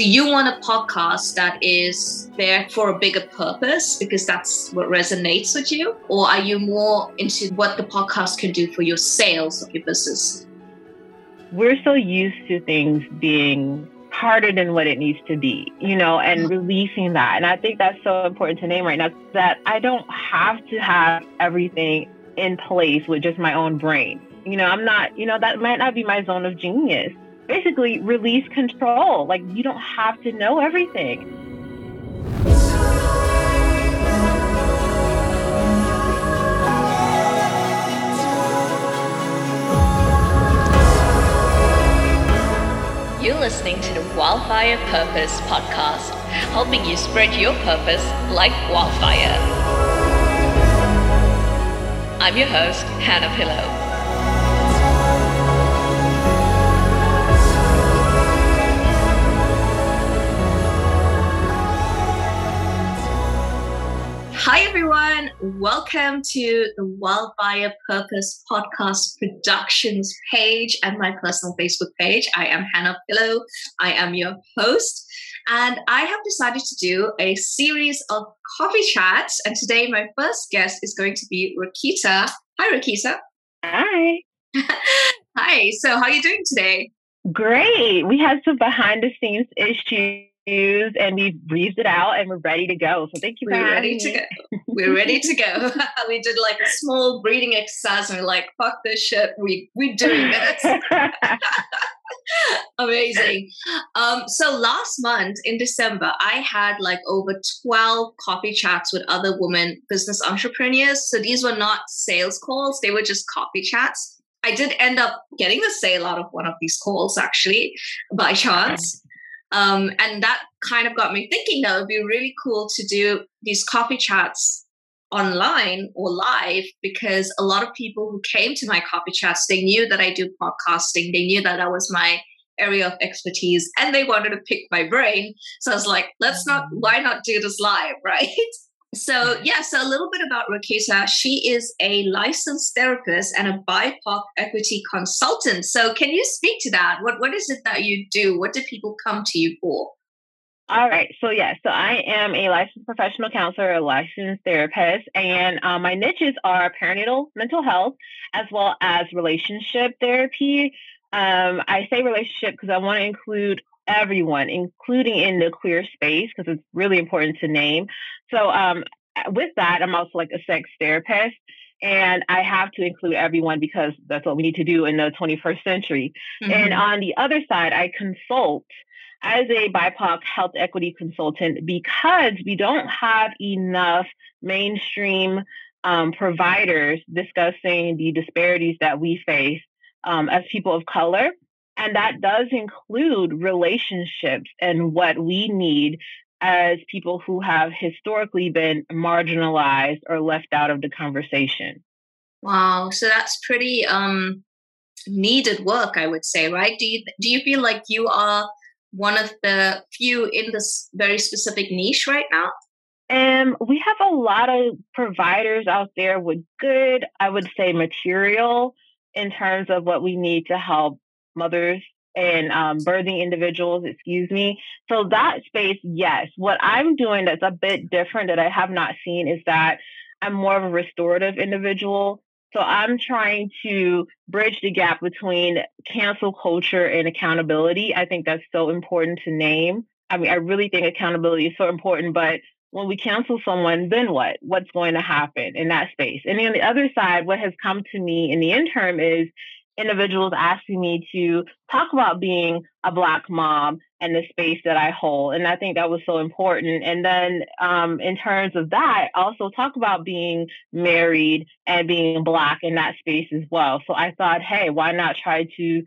do you want a podcast that is there for a bigger purpose because that's what resonates with you? Or are you more into what the podcast can do for your sales of your business? We're so used to things being harder than what it needs to be, you know, and mm-hmm. releasing that. And I think that's so important to name right now that I don't have to have everything in place with just my own brain. You know, I'm not, you know, that might not be my zone of genius basically release control. Like you don't have to know everything. You're listening to the Wildfire Purpose podcast, helping you spread your purpose like wildfire. I'm your host, Hannah Pillow. Hi, everyone. Welcome to the Wildfire Purpose Podcast Productions page and my personal Facebook page. I am Hannah Pillow. I am your host. And I have decided to do a series of coffee chats. And today, my first guest is going to be Reketta. Hi, Reketta. Hi. Hi. So, how are you doing today? Great. We had some behind the scenes issues and we breathed it out and we're ready to go. So thank you we're ready to go. We're ready to go. we did like a small breathing exercise and we're like, fuck this shit. We we're doing this. Amazing. Um, so last month in December, I had like over 12 coffee chats with other women business entrepreneurs. So these were not sales calls, they were just coffee chats. I did end up getting a sale out of one of these calls actually by chance. Um, and that kind of got me thinking that it would be really cool to do these coffee chats online or live because a lot of people who came to my coffee chats they knew that i do podcasting. They knew that that was my area of expertise and they wanted to pick my brain. So i was like let's not mm-hmm. why not do this live? Right so, yeah, so a little bit about Reketta. She is a licensed therapist and a BIPOC equity consultant. So, can you speak to that? What What is it that you do? What do people come to you for? All right. So, yeah, so I am a licensed professional counselor, a licensed therapist, and um, my niches are perinatal mental health as well as relationship therapy. Um, I say relationship because I want to include everyone, including in the queer space, because it's really important to name. So, um, with that, I'm also like a sex therapist, and I have to include everyone because that's what we need to do in the 21st century. Mm-hmm. And on the other side, I consult as a BIPOC health equity consultant because we don't have enough mainstream um, providers discussing the disparities that we face um, as people of color and that does include relationships and what we need as people who have historically been marginalized or left out of the conversation. Wow, so that's pretty um, needed work, I would say, right? Do you do you feel like you are one of the few in this very specific niche right now? Um, we have a lot of providers out there with good, I would say, material in terms of what we need to help mothers and um, birthing individuals, excuse me. So that space, yes. What I'm doing that's a bit different that I have not seen is that I'm more of a restorative individual. So I'm trying to bridge the gap between cancel culture and accountability. I think that's so important to name. I mean, I really think accountability is so important, but when we cancel someone, then what? What's going to happen in that space? And then on the other side, what has come to me in the interim is individuals asking me to talk about being a black mom and the space that I hold. And I think that was so important. And then um, in terms of that, also talk about being married and being black in that space as well. So I thought, hey, why not try to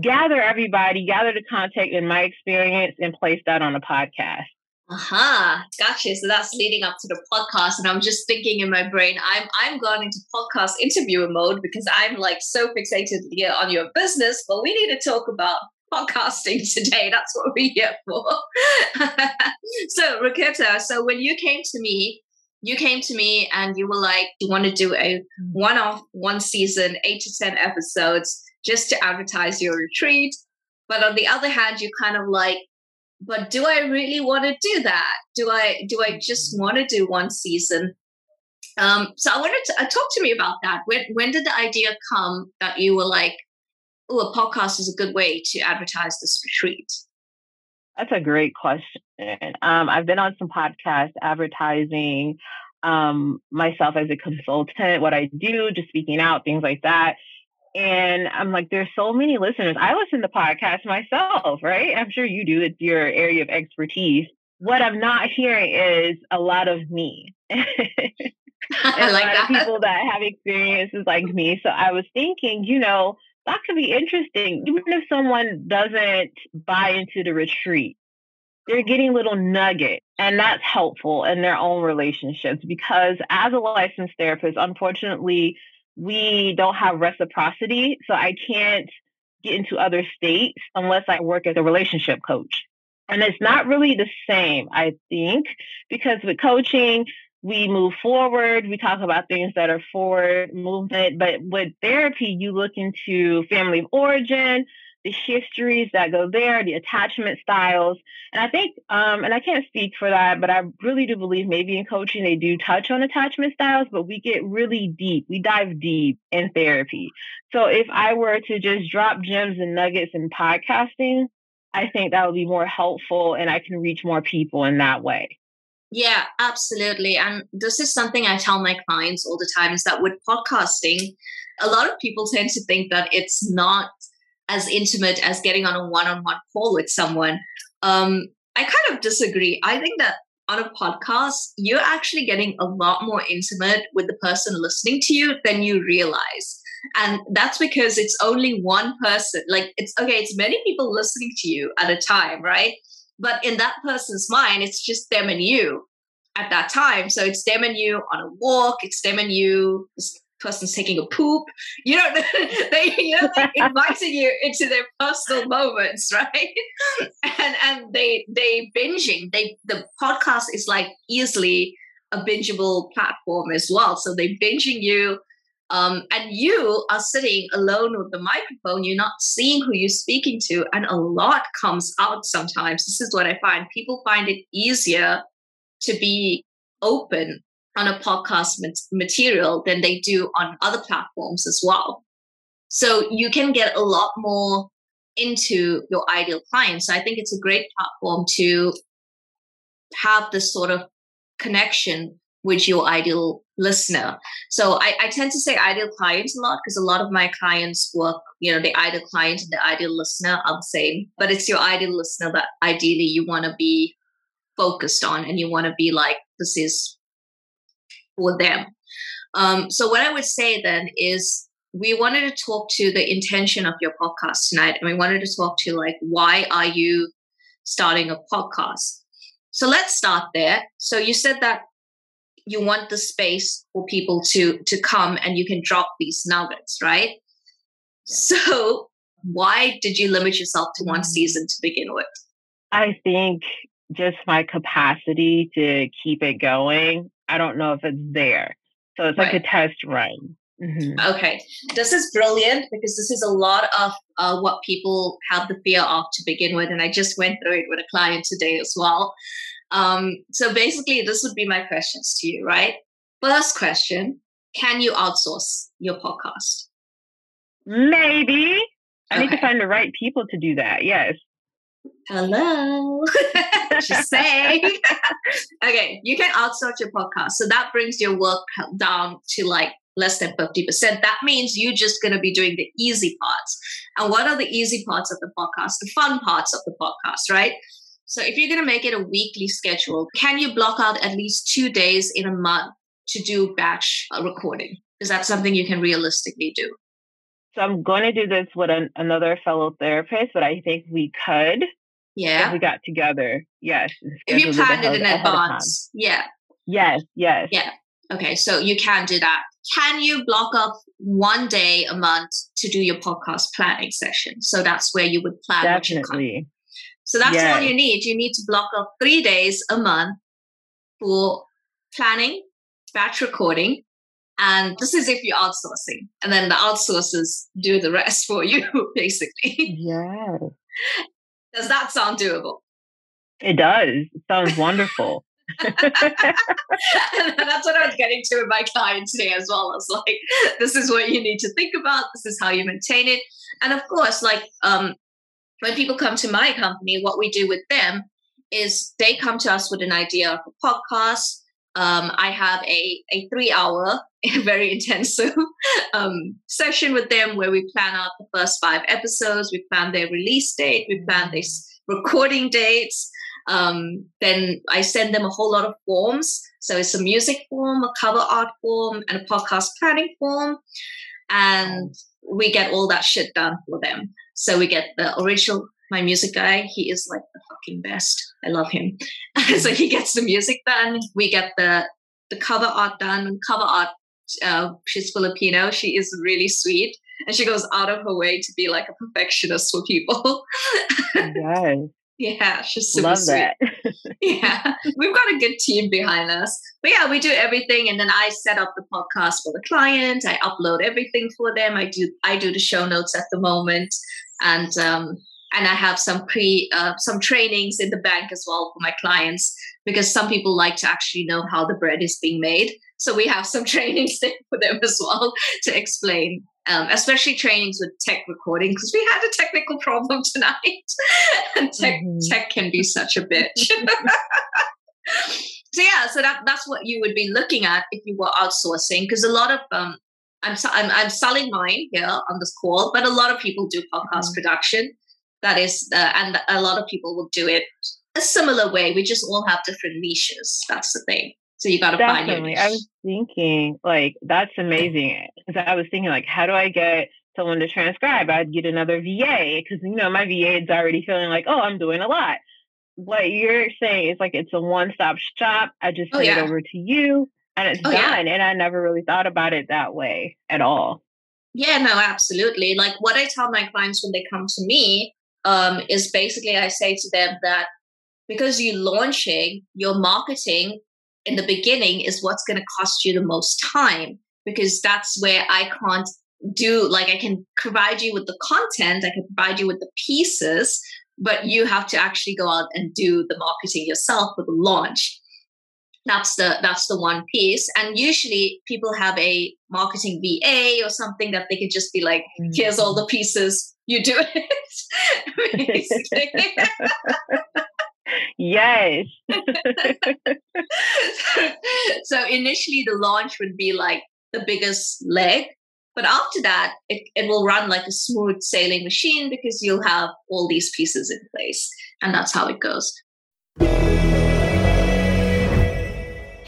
gather everybody, gather the content in my experience and place that on a podcast. Aha, gotcha. So that's leading up to the podcast, and I'm just thinking in my brain, I'm I'm going into podcast interviewer mode because I'm like so fixated here on your business, but we need to talk about podcasting today. That's what we're here for. so, Reketta, so when you came to me, you came to me and you were like, Do you want to do a mm. one-off, one season, eight to ten episodes, just to advertise your retreat. But on the other hand, you kind of like but do I really want to do that? Do I do I just want to do one season? Um, so I wanted to uh, talk to me about that. When when did the idea come that you were like, oh, a podcast is a good way to advertise this retreat? That's a great question. Um, I've been on some podcasts advertising um, myself as a consultant, what I do, just speaking out, things like that. And I'm like, there's so many listeners. I listen to podcasts myself, right? I'm sure you do. It's your area of expertise. What I'm not hearing is a lot of me. I like that. people that have experiences like me. So I was thinking, you know, that could be interesting. Even if someone doesn't buy into the retreat, they're getting little nuggets, and that's helpful in their own relationships because as a licensed therapist, unfortunately, we don't have reciprocity. So I can't get into other states unless I work as a relationship coach. And it's not really the same, I think, because with coaching, we move forward, we talk about things that are forward movement. But with therapy, you look into family of origin, the histories that go there, the attachment styles. And I think, um, and I can't speak for that, but I really do believe maybe in coaching they do touch on attachment styles, but we get really deep. We dive deep in therapy. So if I were to just drop gems and nuggets in podcasting, I think that would be more helpful and I can reach more people in that way. Yeah, absolutely. And this is something I tell my clients all the time is that with podcasting, a lot of people tend to think that it's not as intimate as getting on a one-on-one call with someone. Um, I kind of disagree. I think that on a podcast, you're actually getting a lot more intimate with the person listening to you than you realize. And that's because it's only one person. Like it's okay, it's many people listening to you at a time, right? But in that person's mind, it's just them and you at that time. So it's them and you on a walk, it's them and you person's taking a poop. You know, they you know they inviting you into their personal moments, right? And and they they binging. They the podcast is like easily a bingeable platform as well. So they binging you. Um, and you are sitting alone with the microphone. You're not seeing who you're speaking to, and a lot comes out sometimes. This is what I find. People find it easier to be open on a podcast material than they do on other platforms as well. So you can get a lot more into your ideal client. So I think it's a great platform to have this sort of connection with your ideal listener. So I, I tend to say ideal clients a lot because a lot of my clients work, you know, the ideal client and the ideal listener are the same, but it's your ideal listener that ideally you want to be focused on and you want to be like, this is for them. Um, so what I would say then is we wanted to talk to the intention of your podcast tonight, and we wanted to talk to like why are you starting a podcast? So let's start there. So you said that you want the space for people to to come and you can drop these nuggets, right? So why did you limit yourself to one mm-hmm. season to begin with? I think just my capacity to keep it going I don't know if it's there. So it's like right. a test run. Mm-hmm. Okay, this is brilliant because this is a lot of uh, what people have the fear of to begin with, and I just went through it with a client today as well. Um, so basically, this would be my questions to you, right? First question: Can you outsource your podcast? Maybe. I okay. need to find the right people to do that. Yes hello. Just saying okay you can outsource your podcast. So that brings your work down to like less than 50% that means you're just going to be doing the easy parts. And what are the easy parts of the podcast? The fun parts of the podcast right? So if you're going to make it a weekly schedule can you block out at least two days in a month to do batch uh, recording? Is that something you can realistically do so I'm going to do this with an, another fellow therapist, but I think we could. Yeah. If we got together. Yes. If you planned it in advance. Yeah. Yes. Yes. Yeah. Okay. So you can do that. Can you block up one day a month to do your podcast planning session? So that's where you would plan. Definitely. So that's yes. all you need. You need to block up three days a month for planning, batch recording, and this is if you're outsourcing. And then the outsourcers do the rest for you, basically. Yeah. Does that sound doable? It does. It sounds wonderful. that's what I was getting to with my client today as well. I was like, this is what you need to think about. This is how you maintain it. And of course, like um, when people come to my company, what we do with them is they come to us with an idea of a podcast. Um, I have a, a three hour, very intensive um, session with them where we plan out the first five episodes. We plan their release date. We plan their recording dates. Um, then I send them a whole lot of forms. So it's a music form, a cover art form, and a podcast planning form. And we get all that shit done for them. So we get the original, my music guy, he is like the fucking best. I love him. so he gets the music done. We get the the cover art done. Cover art, uh, she's Filipino. She is really sweet. And she goes out of her way to be like a perfectionist for people. yeah. Yeah, she's super Love sweet. that. yeah, we've got a good team behind us. But yeah, we do everything, and then I set up the podcast for the client. I upload everything for them. I do I do the show notes at the moment, and um, and I have some pre uh, some trainings in the bank as well for my clients because some people like to actually know how the bread is being made. So we have some trainings there for them as well to explain um, especially trainings with tech recording because we had a technical problem tonight and tech, mm-hmm. tech can be such a bitch so yeah so that, that's what you would be looking at if you were outsourcing because a lot of um, I'm, I'm, I'm selling mine here on this call but a lot of people do podcast mm-hmm. production that is uh, and a lot of people will do it a similar way we just all have different niches that's the thing so you got to find your niche. I was thinking, like, that's amazing. Because I was thinking, like, how do I get someone to transcribe? I'd get another VA because, you know, my VA is already feeling like, oh, I'm doing a lot. What you're saying is like it's a one stop shop. I just oh, send yeah. it over to you and it's oh, done. Yeah. And I never really thought about it that way at all. Yeah, no, absolutely. Like what I tell my clients when they come to me um, is basically I say to them that because you're launching, your marketing in the beginning is what's going to cost you the most time because that's where I can't do like I can provide you with the content, I can provide you with the pieces, but you have to actually go out and do the marketing yourself for the launch. That's the that's the one piece. And usually people have a marketing VA or something that they can just be like, mm. here's all the pieces, you do it. Yes. so initially, the launch would be like the biggest leg. But after that, it, it will run like a smooth sailing machine because you'll have all these pieces in place. And that's how it goes.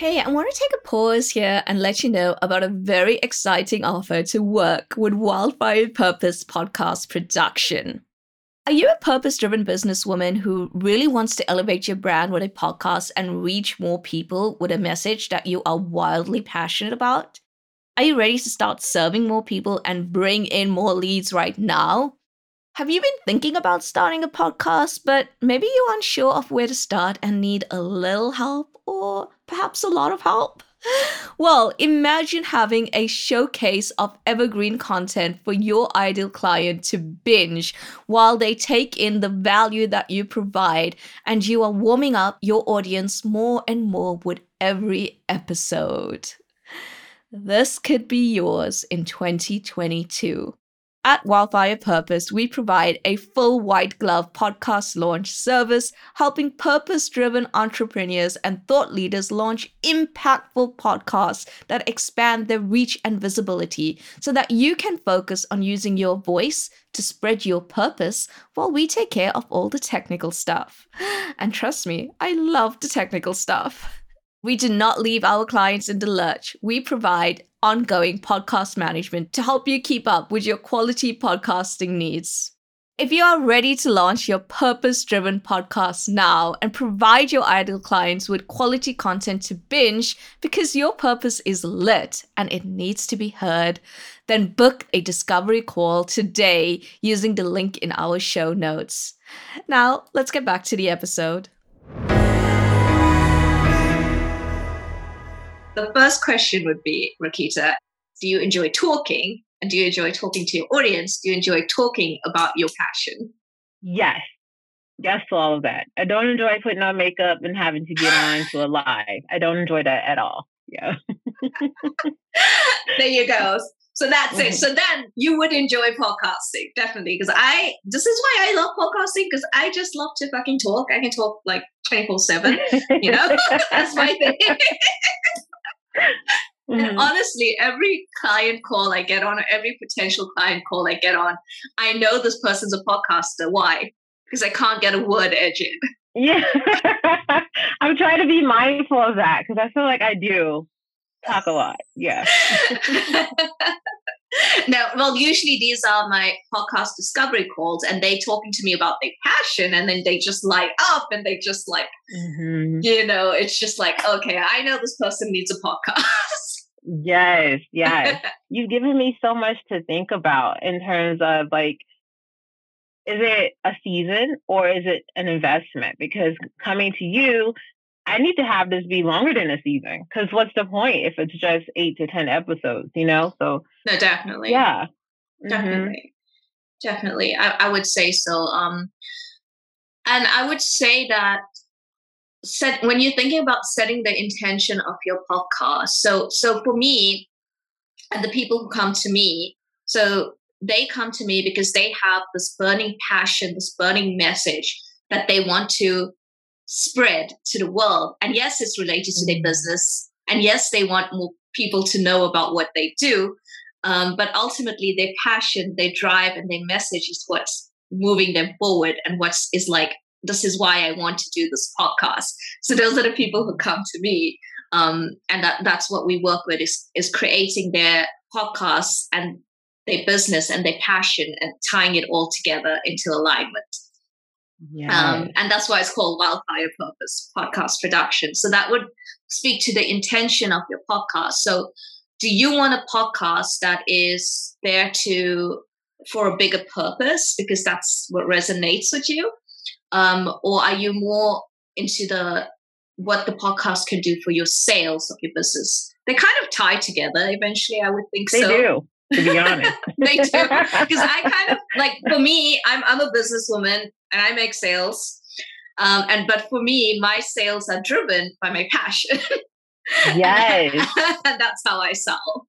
Hey, I want to take a pause here and let you know about a very exciting offer to work with Wildfire Purpose Podcast Production. Are you a purpose driven businesswoman who really wants to elevate your brand with a podcast and reach more people with a message that you are wildly passionate about? Are you ready to start serving more people and bring in more leads right now? Have you been thinking about starting a podcast, but maybe you're unsure of where to start and need a little help or perhaps a lot of help? Well, imagine having a showcase of evergreen content for your ideal client to binge while they take in the value that you provide, and you are warming up your audience more and more with every episode. This could be yours in 2022. At Wildfire Purpose, we provide a full white glove podcast launch service, helping purpose driven entrepreneurs and thought leaders launch impactful podcasts that expand their reach and visibility so that you can focus on using your voice to spread your purpose while we take care of all the technical stuff. And trust me, I love the technical stuff. We do not leave our clients in the lurch. We provide ongoing podcast management to help you keep up with your quality podcasting needs. If you are ready to launch your purpose driven podcast now and provide your ideal clients with quality content to binge because your purpose is lit and it needs to be heard, then book a discovery call today using the link in our show notes. Now, let's get back to the episode. The first question would be, Reketta, do you enjoy talking? And do you enjoy talking to your audience? Do you enjoy talking about your passion? Yes. yes to all of that. I don't enjoy putting on makeup and having to get on to a live. I don't enjoy that at all. Yeah. there you go. So that's mm-hmm. it. So then you would enjoy podcasting, definitely. Because I, this is why I love podcasting, because I just love to fucking talk. I can talk like 24 7, you know? that's my thing. Mm-hmm. And honestly, every client call I get on, or every potential client call I get on, I know this person's a podcaster. Why? Because I can't get a word edge in. Yeah. I'm trying to be mindful of that because I feel like I do talk a lot. Yeah. now, well, usually these are my podcast discovery calls, and they talking to me about their passion, and then they just light up, and they just like, mm-hmm. you know, it's just like, okay, I know this person needs a podcast. Yes, yes. You've given me so much to think about in terms of like, is it a season or is it an investment? Because coming to you, I need to have this be longer than a season. Because what's the point if it's just eight to 10 episodes, you know? So, no, definitely. Yeah. Definitely. Mm-hmm. Definitely. I, I would say so. Um, and I would say that set when you're thinking about setting the intention of your podcast so so for me and the people who come to me so they come to me because they have this burning passion this burning message that they want to spread to the world and yes it's related to their mm-hmm. business and yes they want more people to know about what they do um, but ultimately their passion their drive and their message is what's moving them forward and what's is like this is why I want to do this podcast. So those are the people who come to me. Um, and that, that's what we work with is, is creating their podcasts and their business and their passion and tying it all together into alignment. Yeah. Um, and that's why it's called Wildfire Purpose Podcast Production. So that would speak to the intention of your podcast. So do you want a podcast that is there to for a bigger purpose because that's what resonates with you um, or are you more into the what the podcast can do for your sales of your business? They kind of tie together eventually, I would think they so. They do, to be honest. they do. Because I kind of like for me, I'm I'm a businesswoman and I make sales. Um, and but for me, my sales are driven by my passion. Yes. and that's how I sell.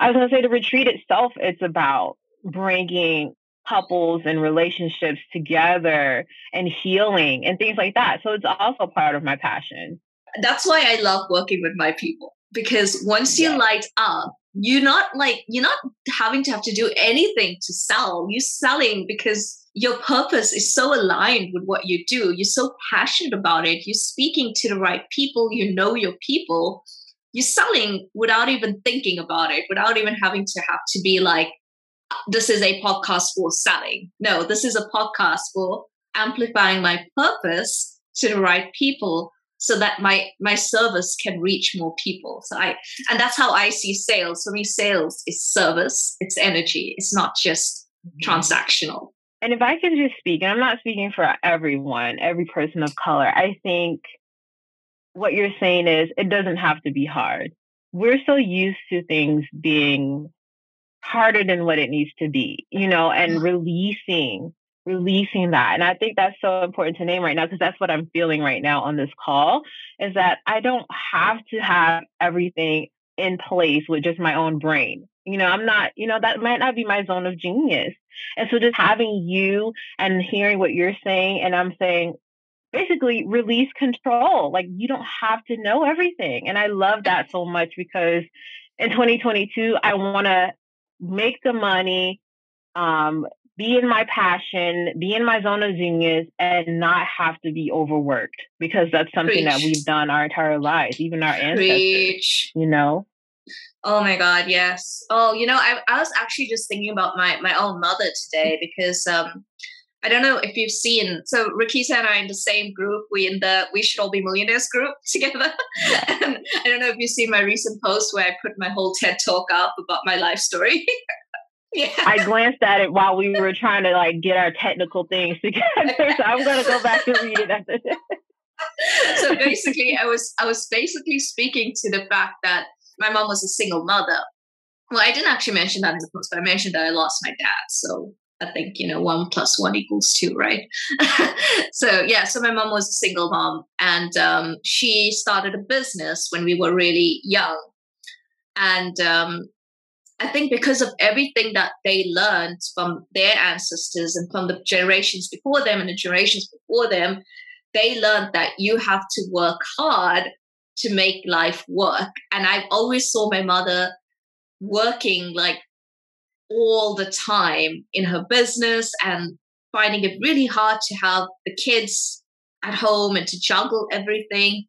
I was going to say the retreat itself, it's about bringing couples and relationships together and healing and things like that. So it's also part of my passion. That's why I love working with my people because once you yeah. light up, you're not like you're not having to have to do anything to sell. You're selling because your purpose is so aligned with what you do. You're so passionate about it. You're speaking to the right people. You know your people. You're selling without even thinking about it, without even having to have to be like, this is a podcast for selling. No, this is a podcast for amplifying my purpose to the right people so that my my service can reach more people. So i and that's how i see sales. For me sales is service it's energy it's not just mm-hmm. transactional. And if i can just speak and i'm not speaking for everyone every person of color i think what you're saying is it doesn't have to be hard. We're so used to things being harder than what it needs to be, you know, and releasing, releasing that. And I think that's so important to name right now because that's what I'm feeling right now on this call is that I don't have to have everything in place with just my own brain. You know, I'm not, you know, that might not be my zone of genius. And so just having you and hearing what you're saying, and I'm saying, basically release control. Like you don't have to know everything. And I love that so much because in 2022, I want to make the money, um, be in my passion, be in my zone of genius, and not have to be overworked because that's something Preach. that we've done our entire lives, even our ancestors. Preach. You know. Oh my God, yes. Oh, you know, I, I was actually just thinking about my my own mother today because um, I don't know if you've seen. So Reketta and I are in the same group. We in the We Should All Be Millionaires group together. and I don't know if you've seen my recent post where I put my whole TED talk up about my life story. yeah. I glanced at it while we were trying to like get our technical things together. So I'm gonna go back and read it after this. so basically, I was I was basically speaking to the fact that my mom was a single mother. Well, I didn't actually mention that in the post, but I mentioned that I lost my dad. So I think, you know, one plus one equals two, right? so, yeah, so my mom was a single mom and um, she started a business when we were really young. And um, I think because of everything that they learned from their ancestors and from the generations before them and the generations before them, they learned that you have to work hard to make life work. And I always saw my mother working like all the time in her business and finding it really hard to have the kids at home and to juggle everything.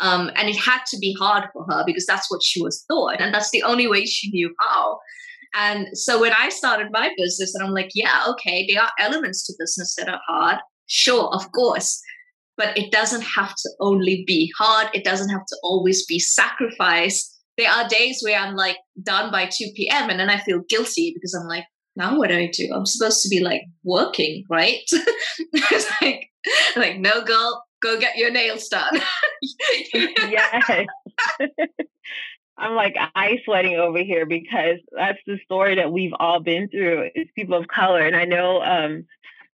Um, and it had to be hard for her because that's what she was taught, and that's the only way she knew how. And so when I started my business, and I'm like, yeah, okay, there are elements to business that are hard. Sure, of course. But it doesn't have to only be hard. It doesn't have to always be sacrifice there are days where I'm like done by 2 p.m. and then I feel guilty because I'm like, now what do I do? I'm supposed to be like working, right? like, like, no, girl, go get your nails done. yes. I'm like eye sweating over here because that's the story that we've all been through as people of color. And I know um,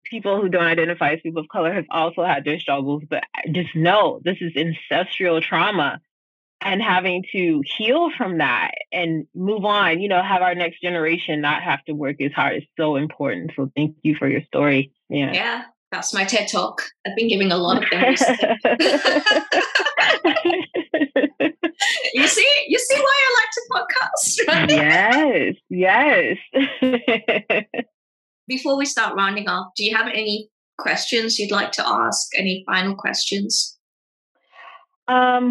people who don't identify as people of color have also had their struggles, but just know this is ancestral trauma and having to heal from that and move on, you know, have our next generation not have to work as hard is so important. So thank you for your story. Yeah. Yeah. That's my TED talk. I've been giving a lot of them. you see, you see why I like to podcast, right? Yes, yes. Before we start rounding off, do you have any questions you'd like to ask? Any final questions? Um,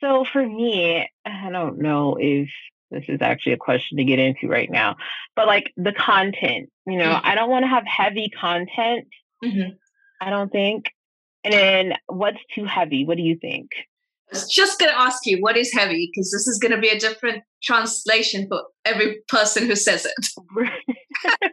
so for me, I don't know if this is actually a question to get into right now, but like the content, you know, mm-hmm. I don't want to have heavy content. Mm-hmm. I don't think. And then what's too heavy? What do you think? I was just going to ask you what is heavy because this is going to be a different translation for every person who says it.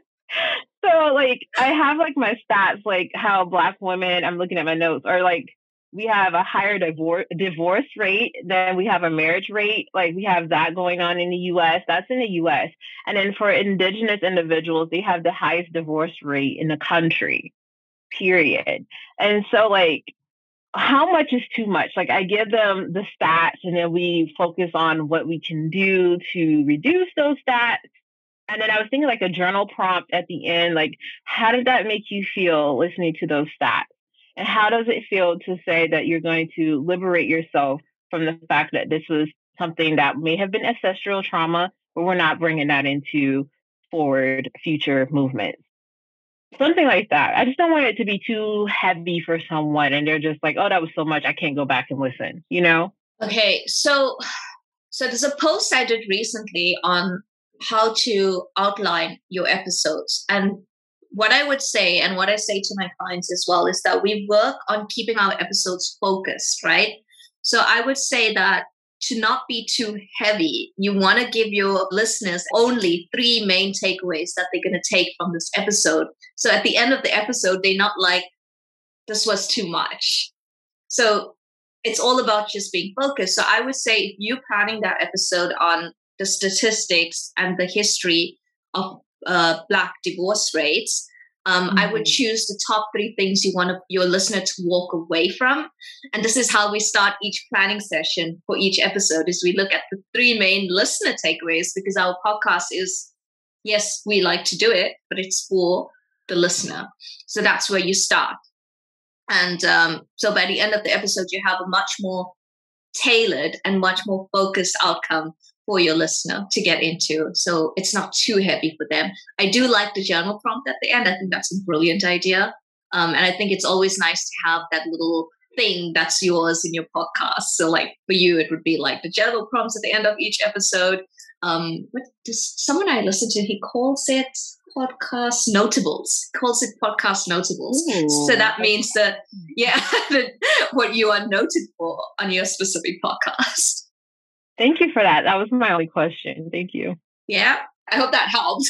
so like I have like my stats like how black women I'm looking at my notes are like we have a higher divorce divorce rate than we have a marriage rate. Like we have that going on in the US. That's in the US. And then for indigenous individuals, they have the highest divorce rate in the country. Period. And so like how much is too much? Like I give them the stats and then we focus on what we can do to reduce those stats. And then I was thinking like a journal prompt at the end, like how did that make you feel listening to those stats? And how does it feel to say that you're going to liberate yourself from the fact that this was something that may have been ancestral trauma, but we're not bringing that into forward future movements? Something like that. I just don't want it to be too heavy for someone and they're just like, oh, that was so much. I can't go back and listen, you know? Okay. So, so there's a post I did recently on how to outline your episodes. And what I would say, and what I say to my clients as well, is that we work on keeping our episodes focused, right? So I would say that to not be too heavy, you want to give your listeners only three main takeaways that they're going to take from this episode. So at the end of the episode, they're not like, this was too much. So it's all about just being focused. So I would say if you're planning that episode on the statistics and the history of uh, black divorce rates, um, mm-hmm. I would mm-hmm. choose the top three things you want your listener to walk away from. And this is how we start each planning session for each episode is we look at the three main listener takeaways because our podcast is, yes, we like to do it, but it's for the listener. So that's where you start. And um, so by the end of the episode, you have a much more tailored and much more focused outcome for your listener to get into. So it's not too heavy for them. I do like the journal prompt at the end. I think that's a brilliant idea. Um, and I think it's always nice to have that little thing that's yours in your podcast. So, like for you, it would be like the journal prompts at the end of each episode. Um, what does someone I listen to? He calls it podcast notables. He calls it podcast notables. Ooh. So that means that yeah, that what you are noted for on your specific podcast. Thank you for that. That was my only question. Thank you. Yeah, I hope that helped.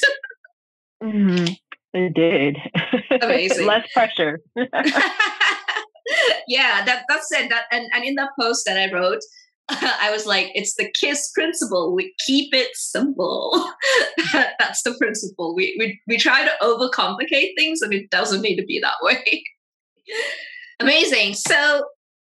mm-hmm. It did. Amazing. Less pressure. yeah, that that's it. That and, and in that post that I wrote, I was like, it's the KISS principle. We keep it simple. That's the principle. We, we, we try to overcomplicate things and it doesn't need to be that way. Amazing. So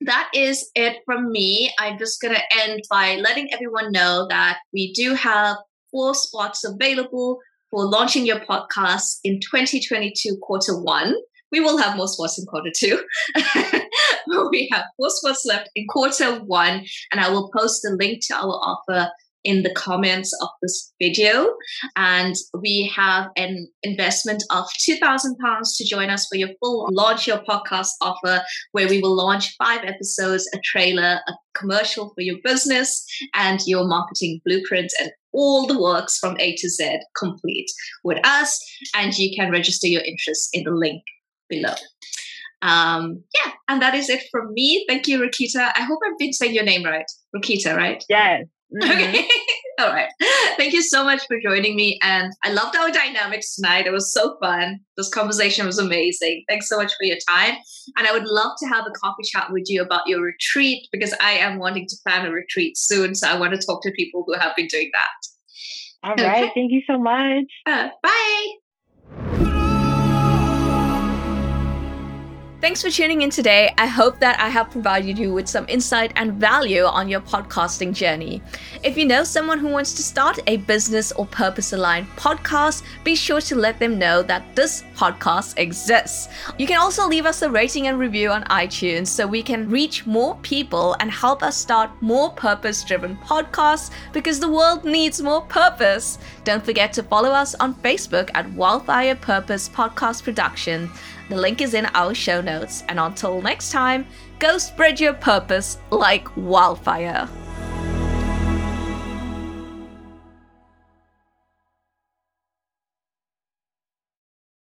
that is it from me. I'm just going to end by letting everyone know that we do have four spots available for launching your podcast in 2022 quarter one. We will have more spots in quarter two. we have four spots left in quarter one, and I will post the link to our offer in the comments of this video. And we have an investment of £2,000 to join us for your full launch your podcast offer, where we will launch five episodes, a trailer, a commercial for your business, and your marketing blueprint and all the works from A to Z complete with us. And you can register your interest in the link below. Um, yeah, and that is it from me. Thank you, Reketta. I hope I've been saying your name right. Reketta, right? Yes. Mm-hmm. Okay. All right. Thank you so much for joining me. And I loved our dynamics tonight. It was so fun. This conversation was amazing. Thanks so much for your time. And I would love to have a coffee chat with you about your retreat because I am wanting to plan a retreat soon. So I want to talk to people who have been doing that. All right. Okay. Thank you so much. Uh, bye. Thanks for tuning in today. I hope that I have provided you with some insight and value on your podcasting journey. If you know someone who wants to start a business or purpose aligned podcast, be sure to let them know that this podcast exists. You can also leave us a rating and review on iTunes so we can reach more people and help us start more purpose driven podcasts because the world needs more purpose. Don't forget to follow us on Facebook at Wildfire Purpose Podcast Production. The link is in our show notes. And until next time, go spread your purpose like wildfire.